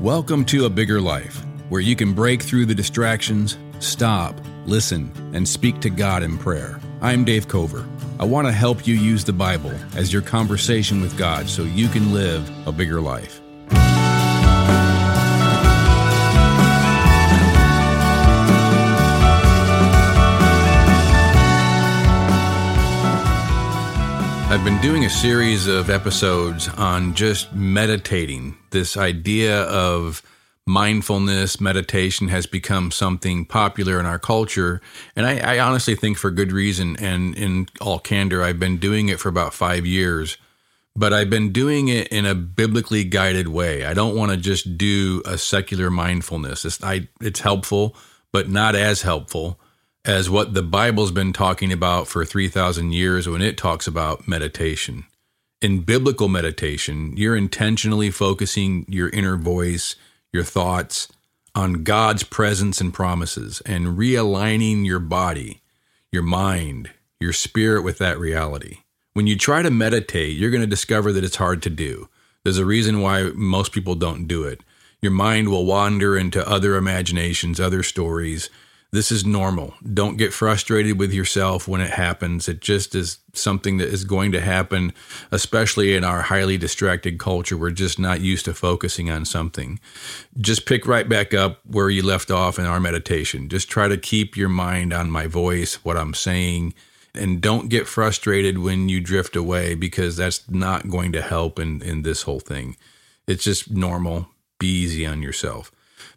Welcome to A Bigger Life, where you can break through the distractions, stop, listen, and speak to God in prayer. I'm Dave Cover. I want to help you use the Bible as your conversation with God so you can live a bigger life. I've been doing a series of episodes on just meditating. This idea of mindfulness, meditation has become something popular in our culture. And I, I, honestly think for good reason. And in all candor, I've been doing it for about five years, but I've been doing it in a biblically guided way. I don't want to just do a secular mindfulness. It's, I, it's helpful, but not as helpful as what the Bible's been talking about for 3,000 years when it talks about meditation. In biblical meditation, you're intentionally focusing your inner voice, your thoughts on God's presence and promises and realigning your body, your mind, your spirit with that reality. When you try to meditate, you're going to discover that it's hard to do. There's a reason why most people don't do it. Your mind will wander into other imaginations, other stories, this is normal. Don't get frustrated with yourself when it happens. It just is something that is going to happen, especially in our highly distracted culture. We're just not used to focusing on something. Just pick right back up where you left off in our meditation. Just try to keep your mind on my voice, what I'm saying, and don't get frustrated when you drift away because that's not going to help in, in this whole thing. It's just normal. Be easy on yourself.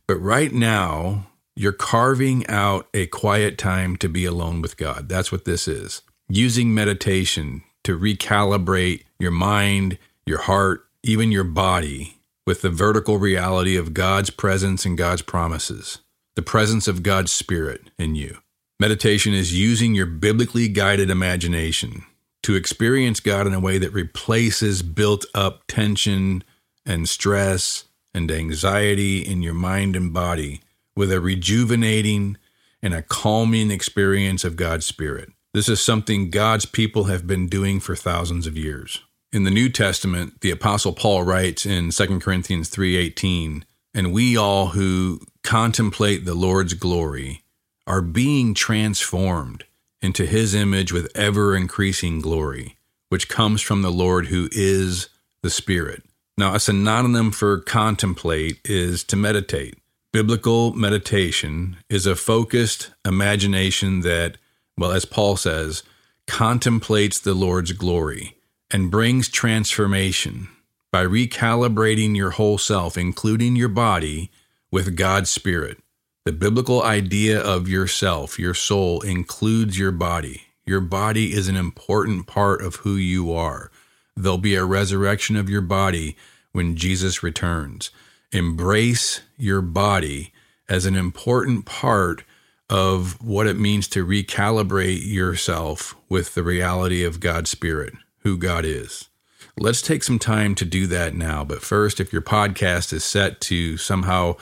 But right now, you're carving out a quiet time to be alone with God. That's what this is. Using meditation to recalibrate your mind, your heart, even your body with the vertical reality of God's presence and God's promises, the presence of God's Spirit in you. Meditation is using your biblically guided imagination to experience God in a way that replaces built up tension and stress and anxiety in your mind and body with a rejuvenating and a calming experience of God's Spirit. This is something God's people have been doing for thousands of years. In the New Testament, the apostle Paul writes in 2 Corinthians 3:18, "And we all who contemplate the Lord's glory are being transformed into his image with ever increasing glory, which comes from the Lord who is the Spirit." Now, a synonym for contemplate is to meditate. Biblical meditation is a focused imagination that, well, as Paul says, contemplates the Lord's glory and brings transformation by recalibrating your whole self, including your body, with God's Spirit. The biblical idea of yourself, your soul, includes your body. Your body is an important part of who you are. There'll be a resurrection of your body when Jesus returns embrace your body as an important part of what it means to recalibrate yourself with the reality of God's Spirit, who God is. Let's take some time to do that now. But first, if your podcast is set to somehow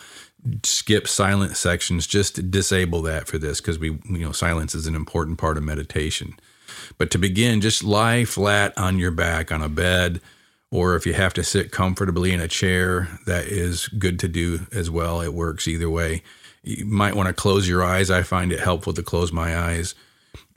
skip silent sections, just disable that for this because we, you know, silence is an important part of meditation. But to begin, just lie flat on your back on a bed or if you have to sit comfortably in a chair, that is good to do as well. It works either way. You might want to close your eyes. I find it helpful to close my eyes.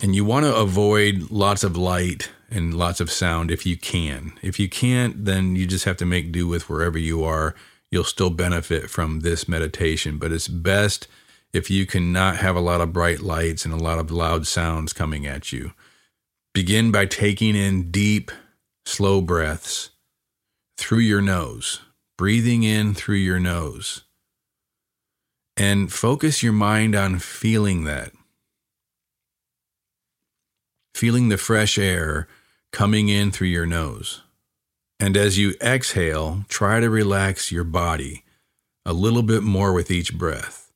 And you want to avoid lots of light and lots of sound if you can. If you can't, then you just have to make do with wherever you are. You'll still benefit from this meditation, but it's best if you cannot have a lot of bright lights and a lot of loud sounds coming at you. Begin by taking in deep, slow breaths through your nose, breathing in through your nose. And focus your mind on feeling that. Feeling the fresh air coming in through your nose. And as you exhale, try to relax your body a little bit more with each breath.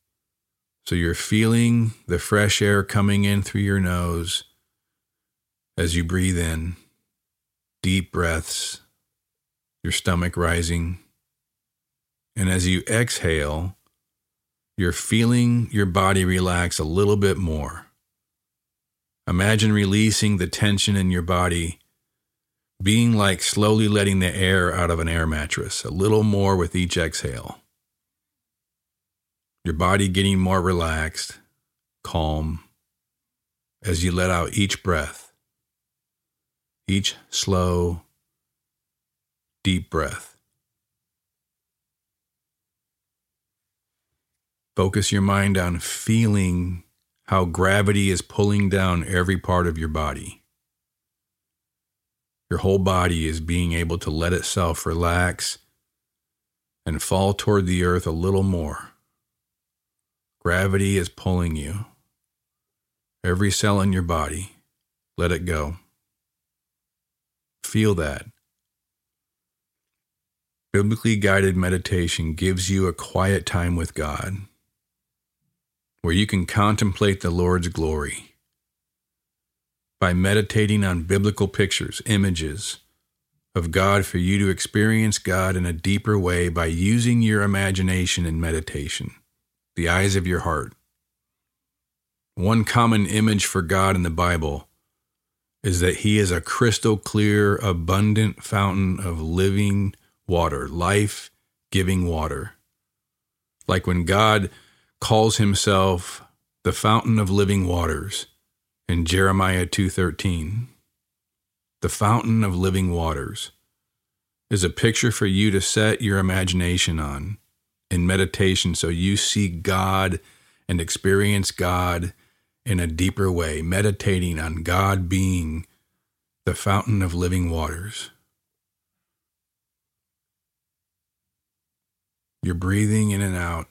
So you're feeling the fresh air coming in through your nose as you breathe in, deep breaths your stomach rising. And as you exhale, you're feeling your body relax a little bit more. Imagine releasing the tension in your body, being like slowly letting the air out of an air mattress, a little more with each exhale. Your body getting more relaxed, calm, as you let out each breath, each slow, deep breath. Focus your mind on feeling how gravity is pulling down every part of your body. Your whole body is being able to let itself relax and fall toward the earth a little more. Gravity is pulling you. Every cell in your body, let it go. Feel that. Biblically guided meditation gives you a quiet time with God where you can contemplate the Lord's glory by meditating on biblical pictures, images of God for you to experience God in a deeper way by using your imagination in meditation, the eyes of your heart. One common image for God in the Bible is that He is a crystal clear, abundant fountain of living water, life giving water. Like when God calls himself the fountain of living waters in Jeremiah 2:13. The fountain of living waters is a picture for you to set your imagination on in meditation so you see God and experience God in a deeper way, meditating on God being the fountain of living waters. You're breathing in and out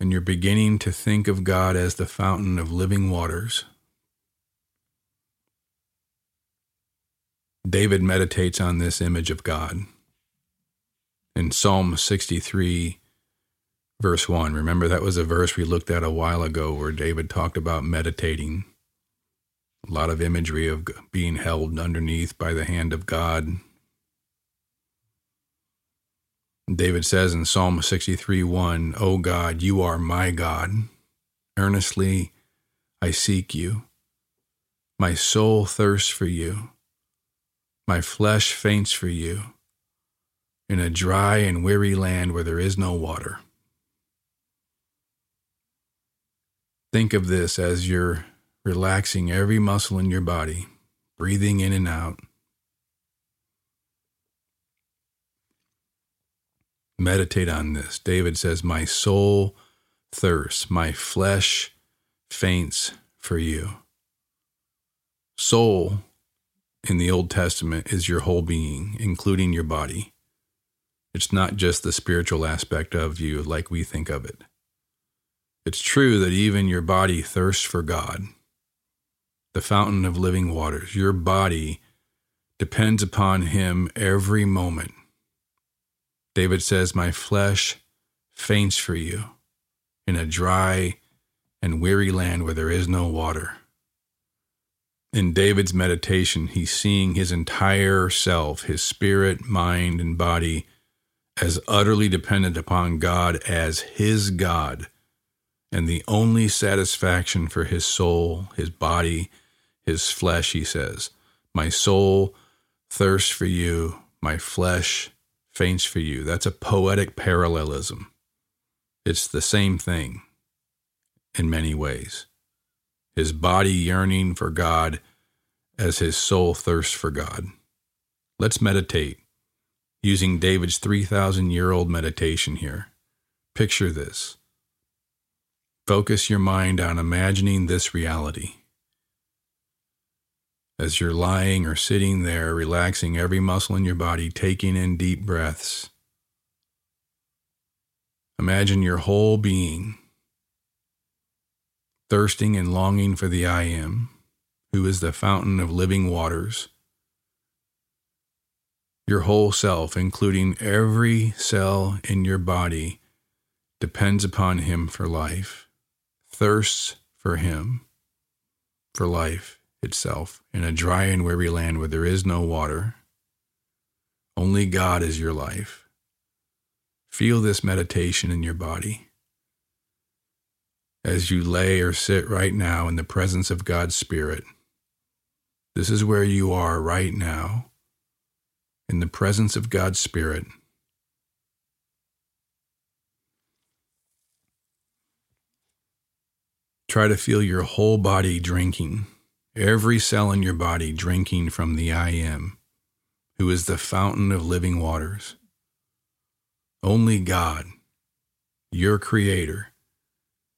and you're beginning to think of God as the fountain of living waters. David meditates on this image of God. In Psalm 63, verse 1, remember that was a verse we looked at a while ago where David talked about meditating. A lot of imagery of being held underneath by the hand of God, David says in Psalm 63 1, O God, you are my God. Earnestly I seek you. My soul thirsts for you. My flesh faints for you in a dry and weary land where there is no water. Think of this as you're relaxing every muscle in your body, breathing in and out. Meditate on this. David says, My soul thirsts, my flesh faints for you. Soul in the Old Testament is your whole being, including your body. It's not just the spiritual aspect of you like we think of it. It's true that even your body thirsts for God, the fountain of living waters. Your body depends upon Him every moment. David says, My flesh faints for you in a dry and weary land where there is no water. In David's meditation, he's seeing his entire self, his spirit, mind, and body, as utterly dependent upon God as his God and the only satisfaction for his soul, his body, his flesh, he says. My soul thirsts for you, my flesh faints for you. That's a poetic parallelism. It's the same thing in many ways. His body yearning for God as his soul thirsts for God. Let's meditate using David's 3,000 year old meditation here. Picture this. Focus your mind on imagining this reality as you're lying or sitting there, relaxing every muscle in your body, taking in deep breaths. Imagine your whole being thirsting and longing for the I Am, who is the fountain of living waters. Your whole self, including every cell in your body, depends upon Him for life, thirsts for Him for life itself in a dry and weary land where there is no water. Only God is your life. Feel this meditation in your body. As you lay or sit right now in the presence of God's Spirit, this is where you are right now, in the presence of God's Spirit. Try to feel your whole body drinking every cell in your body drinking from the I Am, who is the fountain of living waters. Only God, your Creator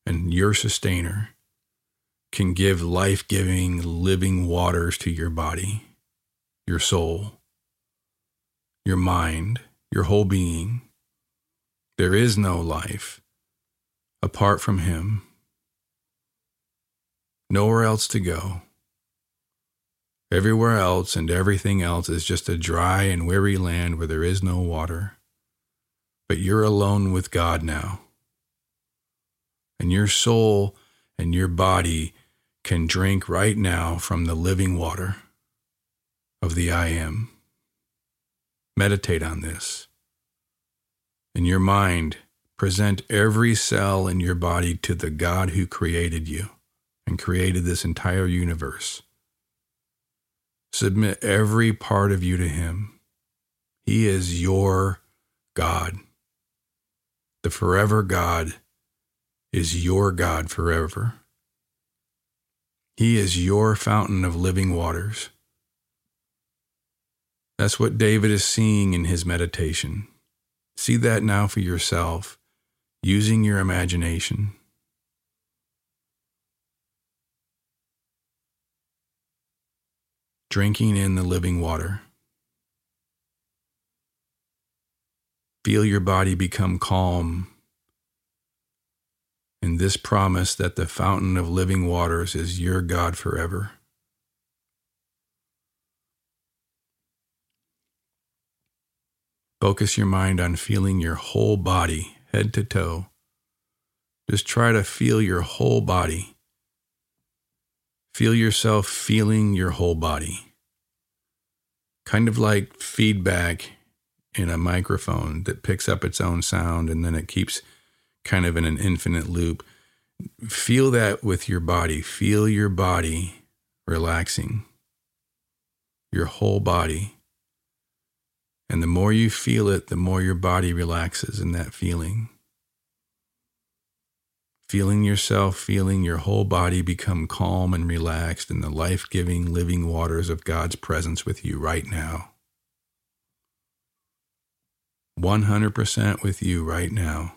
and your Sustainer, can give life giving, living waters to your body, your soul, your mind, your whole being. There is no life apart from Him, nowhere else to go. Everywhere else and everything else is just a dry and weary land where there is no water. But you're alone with God now. And your soul and your body can drink right now from the living water of the I Am. Meditate on this. In your mind, present every cell in your body to the God who created you and created this entire universe. Submit every part of you to Him. He is your God. The forever God is your God forever. He is your fountain of living waters. That's what David is seeing in his meditation. See that now for yourself, using your imagination. Drinking in the living water. Feel your body become calm in this promise that the fountain of living waters is your God forever. Focus your mind on feeling your whole body, head to toe. Just try to feel your whole body. Feel yourself feeling your whole body. Kind of like feedback in a microphone that picks up its own sound and then it keeps kind of in an infinite loop. Feel that with your body. Feel your body relaxing, your whole body. And the more you feel it, the more your body relaxes in that feeling. Feeling yourself, feeling your whole body become calm and relaxed in the life giving, living waters of God's presence with you right now. 100% with you right now.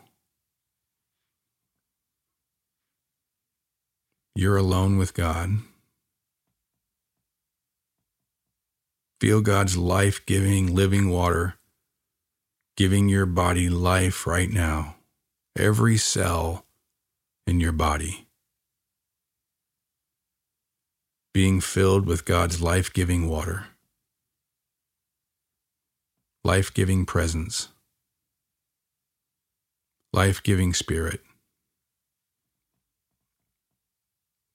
You're alone with God. Feel God's life giving, living water giving your body life right now. Every cell in your body being filled with God's life giving water, life giving presence, life giving spirit.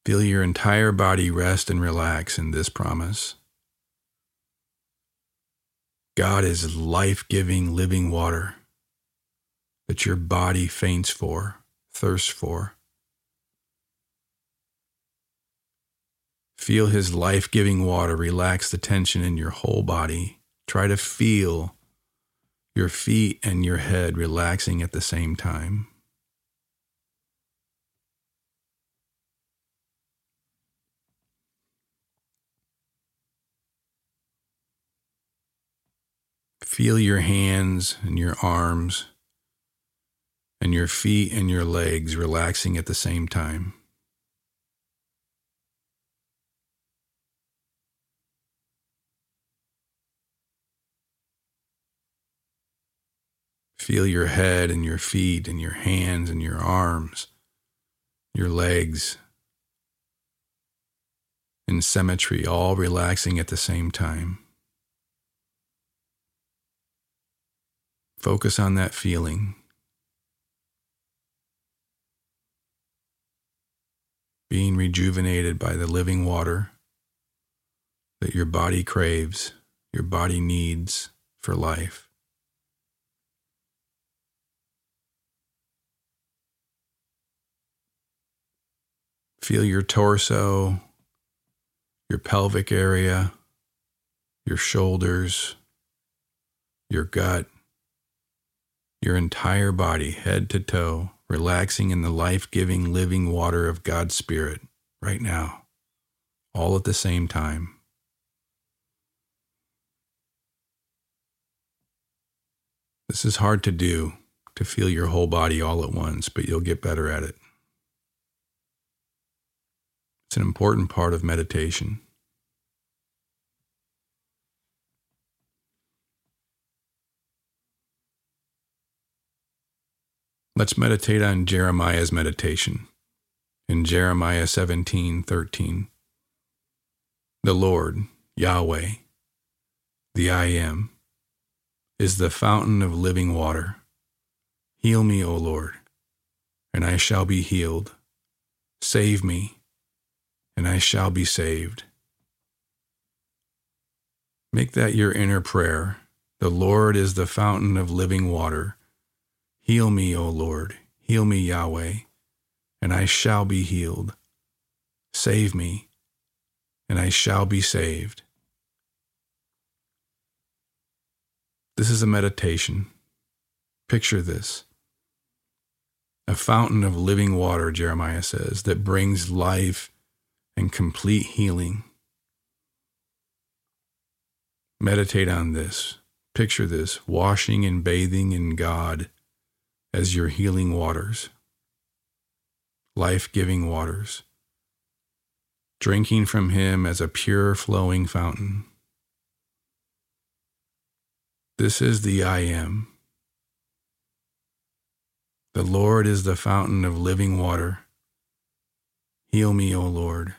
Feel your entire body rest and relax in this promise. God is life giving, living water that your body faints for, thirsts for. Feel his life giving water relax the tension in your whole body. Try to feel your feet and your head relaxing at the same time. Feel your hands and your arms and your feet and your legs relaxing at the same time. Feel your head and your feet and your hands and your arms, your legs in symmetry, all relaxing at the same time. Focus on that feeling. Being rejuvenated by the living water that your body craves, your body needs for life. Feel your torso, your pelvic area, your shoulders, your gut your entire body, head to toe, relaxing in the life giving, living water of God's Spirit right now, all at the same time. This is hard to do, to feel your whole body all at once, but you'll get better at it. It's an important part of meditation. Let's meditate on Jeremiah's meditation in Jeremiah 17:13. The Lord, Yahweh, the I am, is the fountain of living water. Heal me, O Lord, and I shall be healed. Save me, and I shall be saved. Make that your inner prayer. The Lord is the fountain of living water. Heal me, O Lord. Heal me, Yahweh, and I shall be healed. Save me, and I shall be saved. This is a meditation. Picture this a fountain of living water, Jeremiah says, that brings life and complete healing. Meditate on this. Picture this washing and bathing in God as your healing waters, life giving waters, drinking from Him as a pure flowing fountain. This is the I am. The Lord is the fountain of living water. Heal me, O Lord,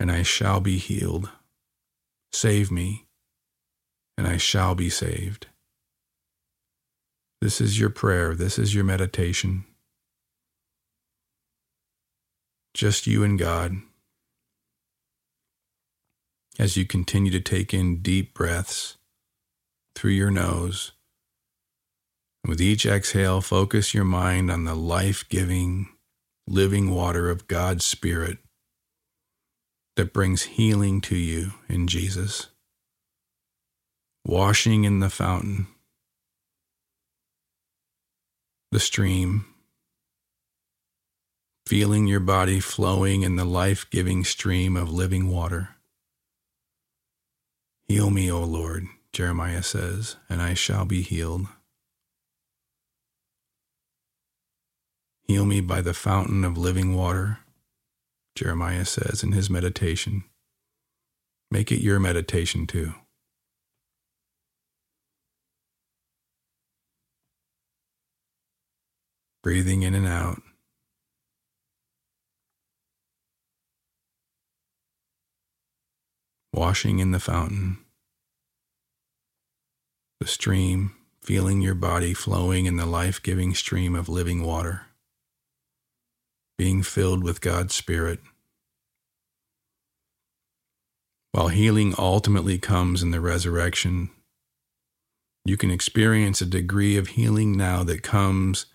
and I shall be healed. Save me, and I shall be saved. This is your prayer. This is your meditation. Just you and God. As you continue to take in deep breaths through your nose. With each exhale, focus your mind on the life giving, living water of God's Spirit that brings healing to you in Jesus. Washing in the fountain, the stream, feeling your body flowing in the life giving stream of living water. Heal me, O Lord. Jeremiah says, and I shall be healed. Heal me by the fountain of living water, Jeremiah says in his meditation. Make it your meditation too. Breathing in and out. Washing in the fountain the stream, feeling your body flowing in the life giving stream of living water, being filled with God's Spirit. While healing ultimately comes in the resurrection, you can experience a degree of healing now that comes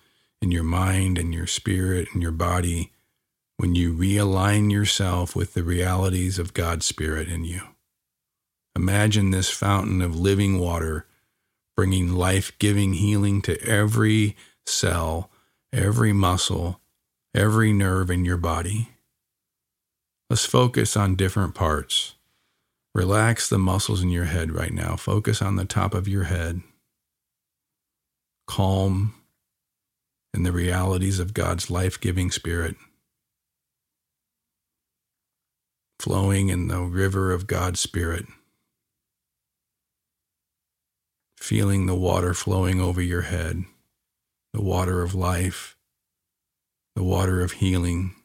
in your mind and your spirit and your body when you realign yourself with the realities of God's Spirit in you. Imagine this fountain of living water bringing life giving healing to every cell, every muscle, every nerve in your body. Let's focus on different parts. Relax the muscles in your head right now. Focus on the top of your head. Calm in the realities of God's life giving spirit. Flowing in the river of God's spirit feeling the water flowing over your head, the water of life, the water of healing.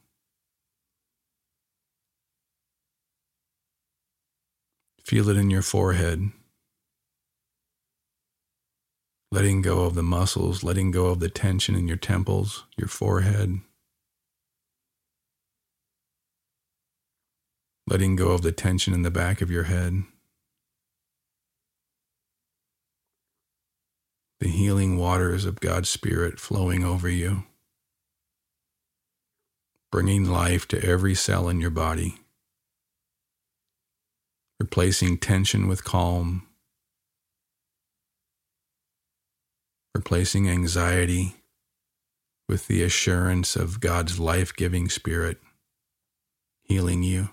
Feel it in your forehead. Letting go of the muscles, letting go of the tension in your temples, your forehead. Letting go of the tension in the back of your head. the healing waters of God's Spirit flowing over you, bringing life to every cell in your body, replacing tension with calm, replacing anxiety with the assurance of God's life giving spirit healing you,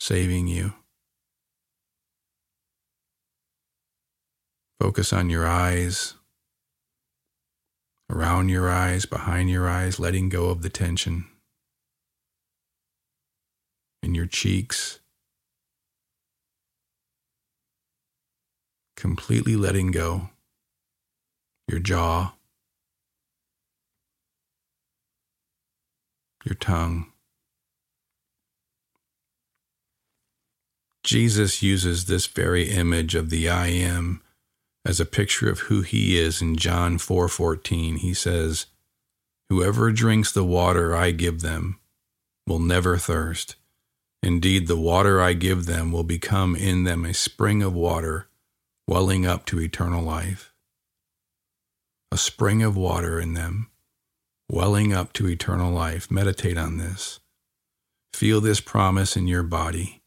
saving you. Focus on your eyes, around your eyes, behind your eyes, letting go of the tension in your cheeks. Completely letting go your jaw, your tongue. Jesus uses this very image of the I am as a picture of who he is in John 4:14. he says, "Whoever drinks the water I give them will never thirst. Indeed, the water I give them will become in them a spring of water welling up to eternal life." A spring of water in them welling up to eternal life. Meditate on this. Feel this promise in your body.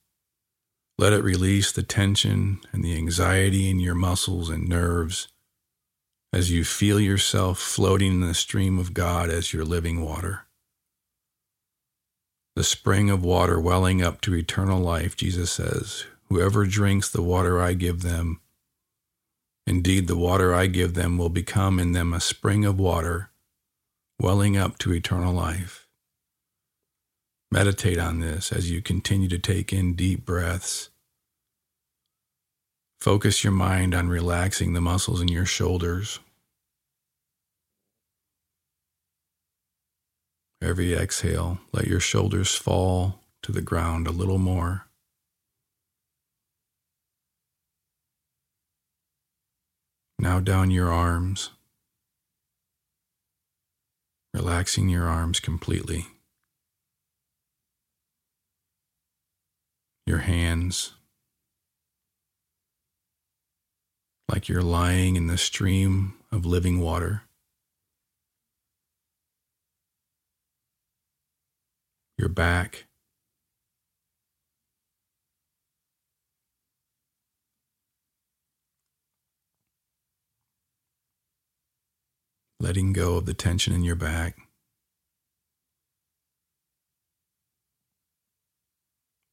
Let it release the tension and the anxiety in your muscles and nerves as you feel yourself floating in the stream of God as your living water. The spring of water welling up to eternal life, Jesus says, Whoever drinks the water I give them, indeed the water I give them will become in them a spring of water welling up to eternal life. Meditate on this as you continue to take in deep breaths. Focus your mind on relaxing the muscles in your shoulders. Every exhale, let your shoulders fall to the ground a little more. Now down your arms relaxing your arms completely. Your hands, like you're lying in the stream of living water. Your back, letting go of the tension in your back.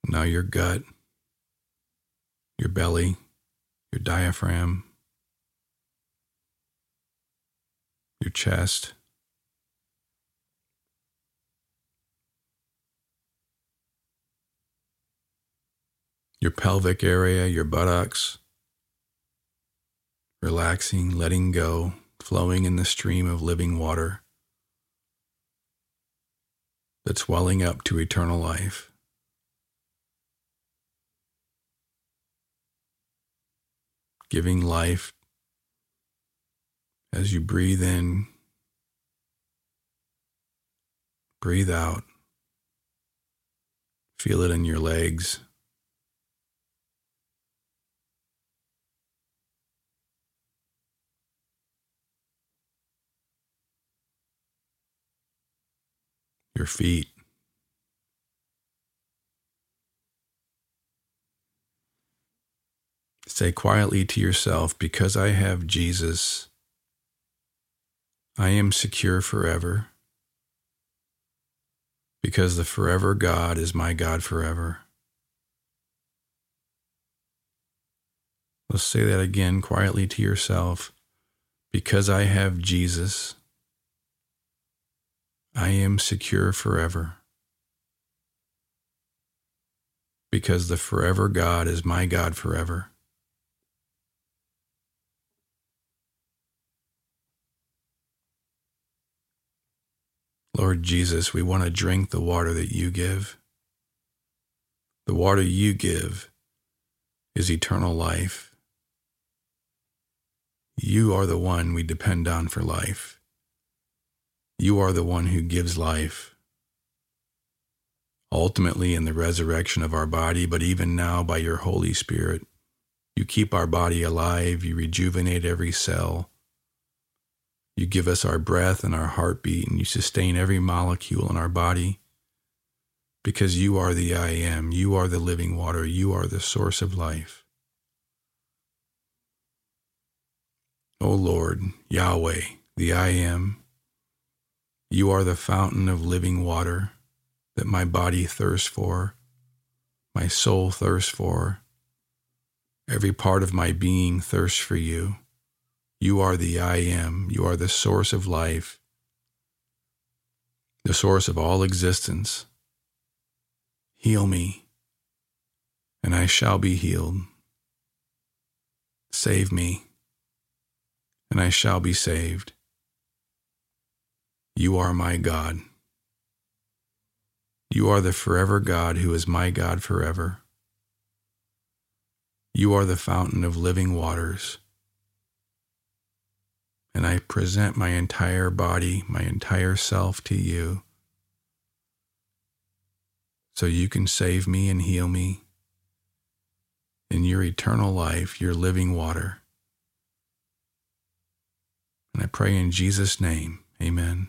Now your gut, your belly, your diaphragm, your chest. Your pelvic area, your buttocks, relaxing, letting go flowing in the stream of living water that's welling up to eternal life. Giving life as you breathe in, breathe out. Feel it in your legs. Your feet. Say quietly to yourself, because I have Jesus, I am secure forever, because the forever God is my God forever. Let's say that again quietly to yourself. Because I have Jesus, I am secure forever. Because the forever God is my God forever. Lord Jesus, we want to drink the water that you give. The water you give is eternal life. You are the one we depend on for life. You are the one who gives life. Ultimately, in the resurrection of our body, but even now by your Holy Spirit, you keep our body alive, you rejuvenate every cell. You give us our breath and our heartbeat, and you sustain every molecule in our body because you are the I am. You are the living water. You are the source of life. O Lord, Yahweh, the I am, You are the fountain of living water that my body thirsts for, my soul thirsts for. Every part of my being thirsts for you. You are the I am. You are the source of life, the source of all existence. Heal me, and I shall be healed. Save me, and I shall be saved. You are my God. You are the forever God who is my God forever. You are the fountain of living waters. And I present my entire body, my entire self to you so you can save me and heal me in your eternal life, your living water. And I pray in Jesus' name, amen.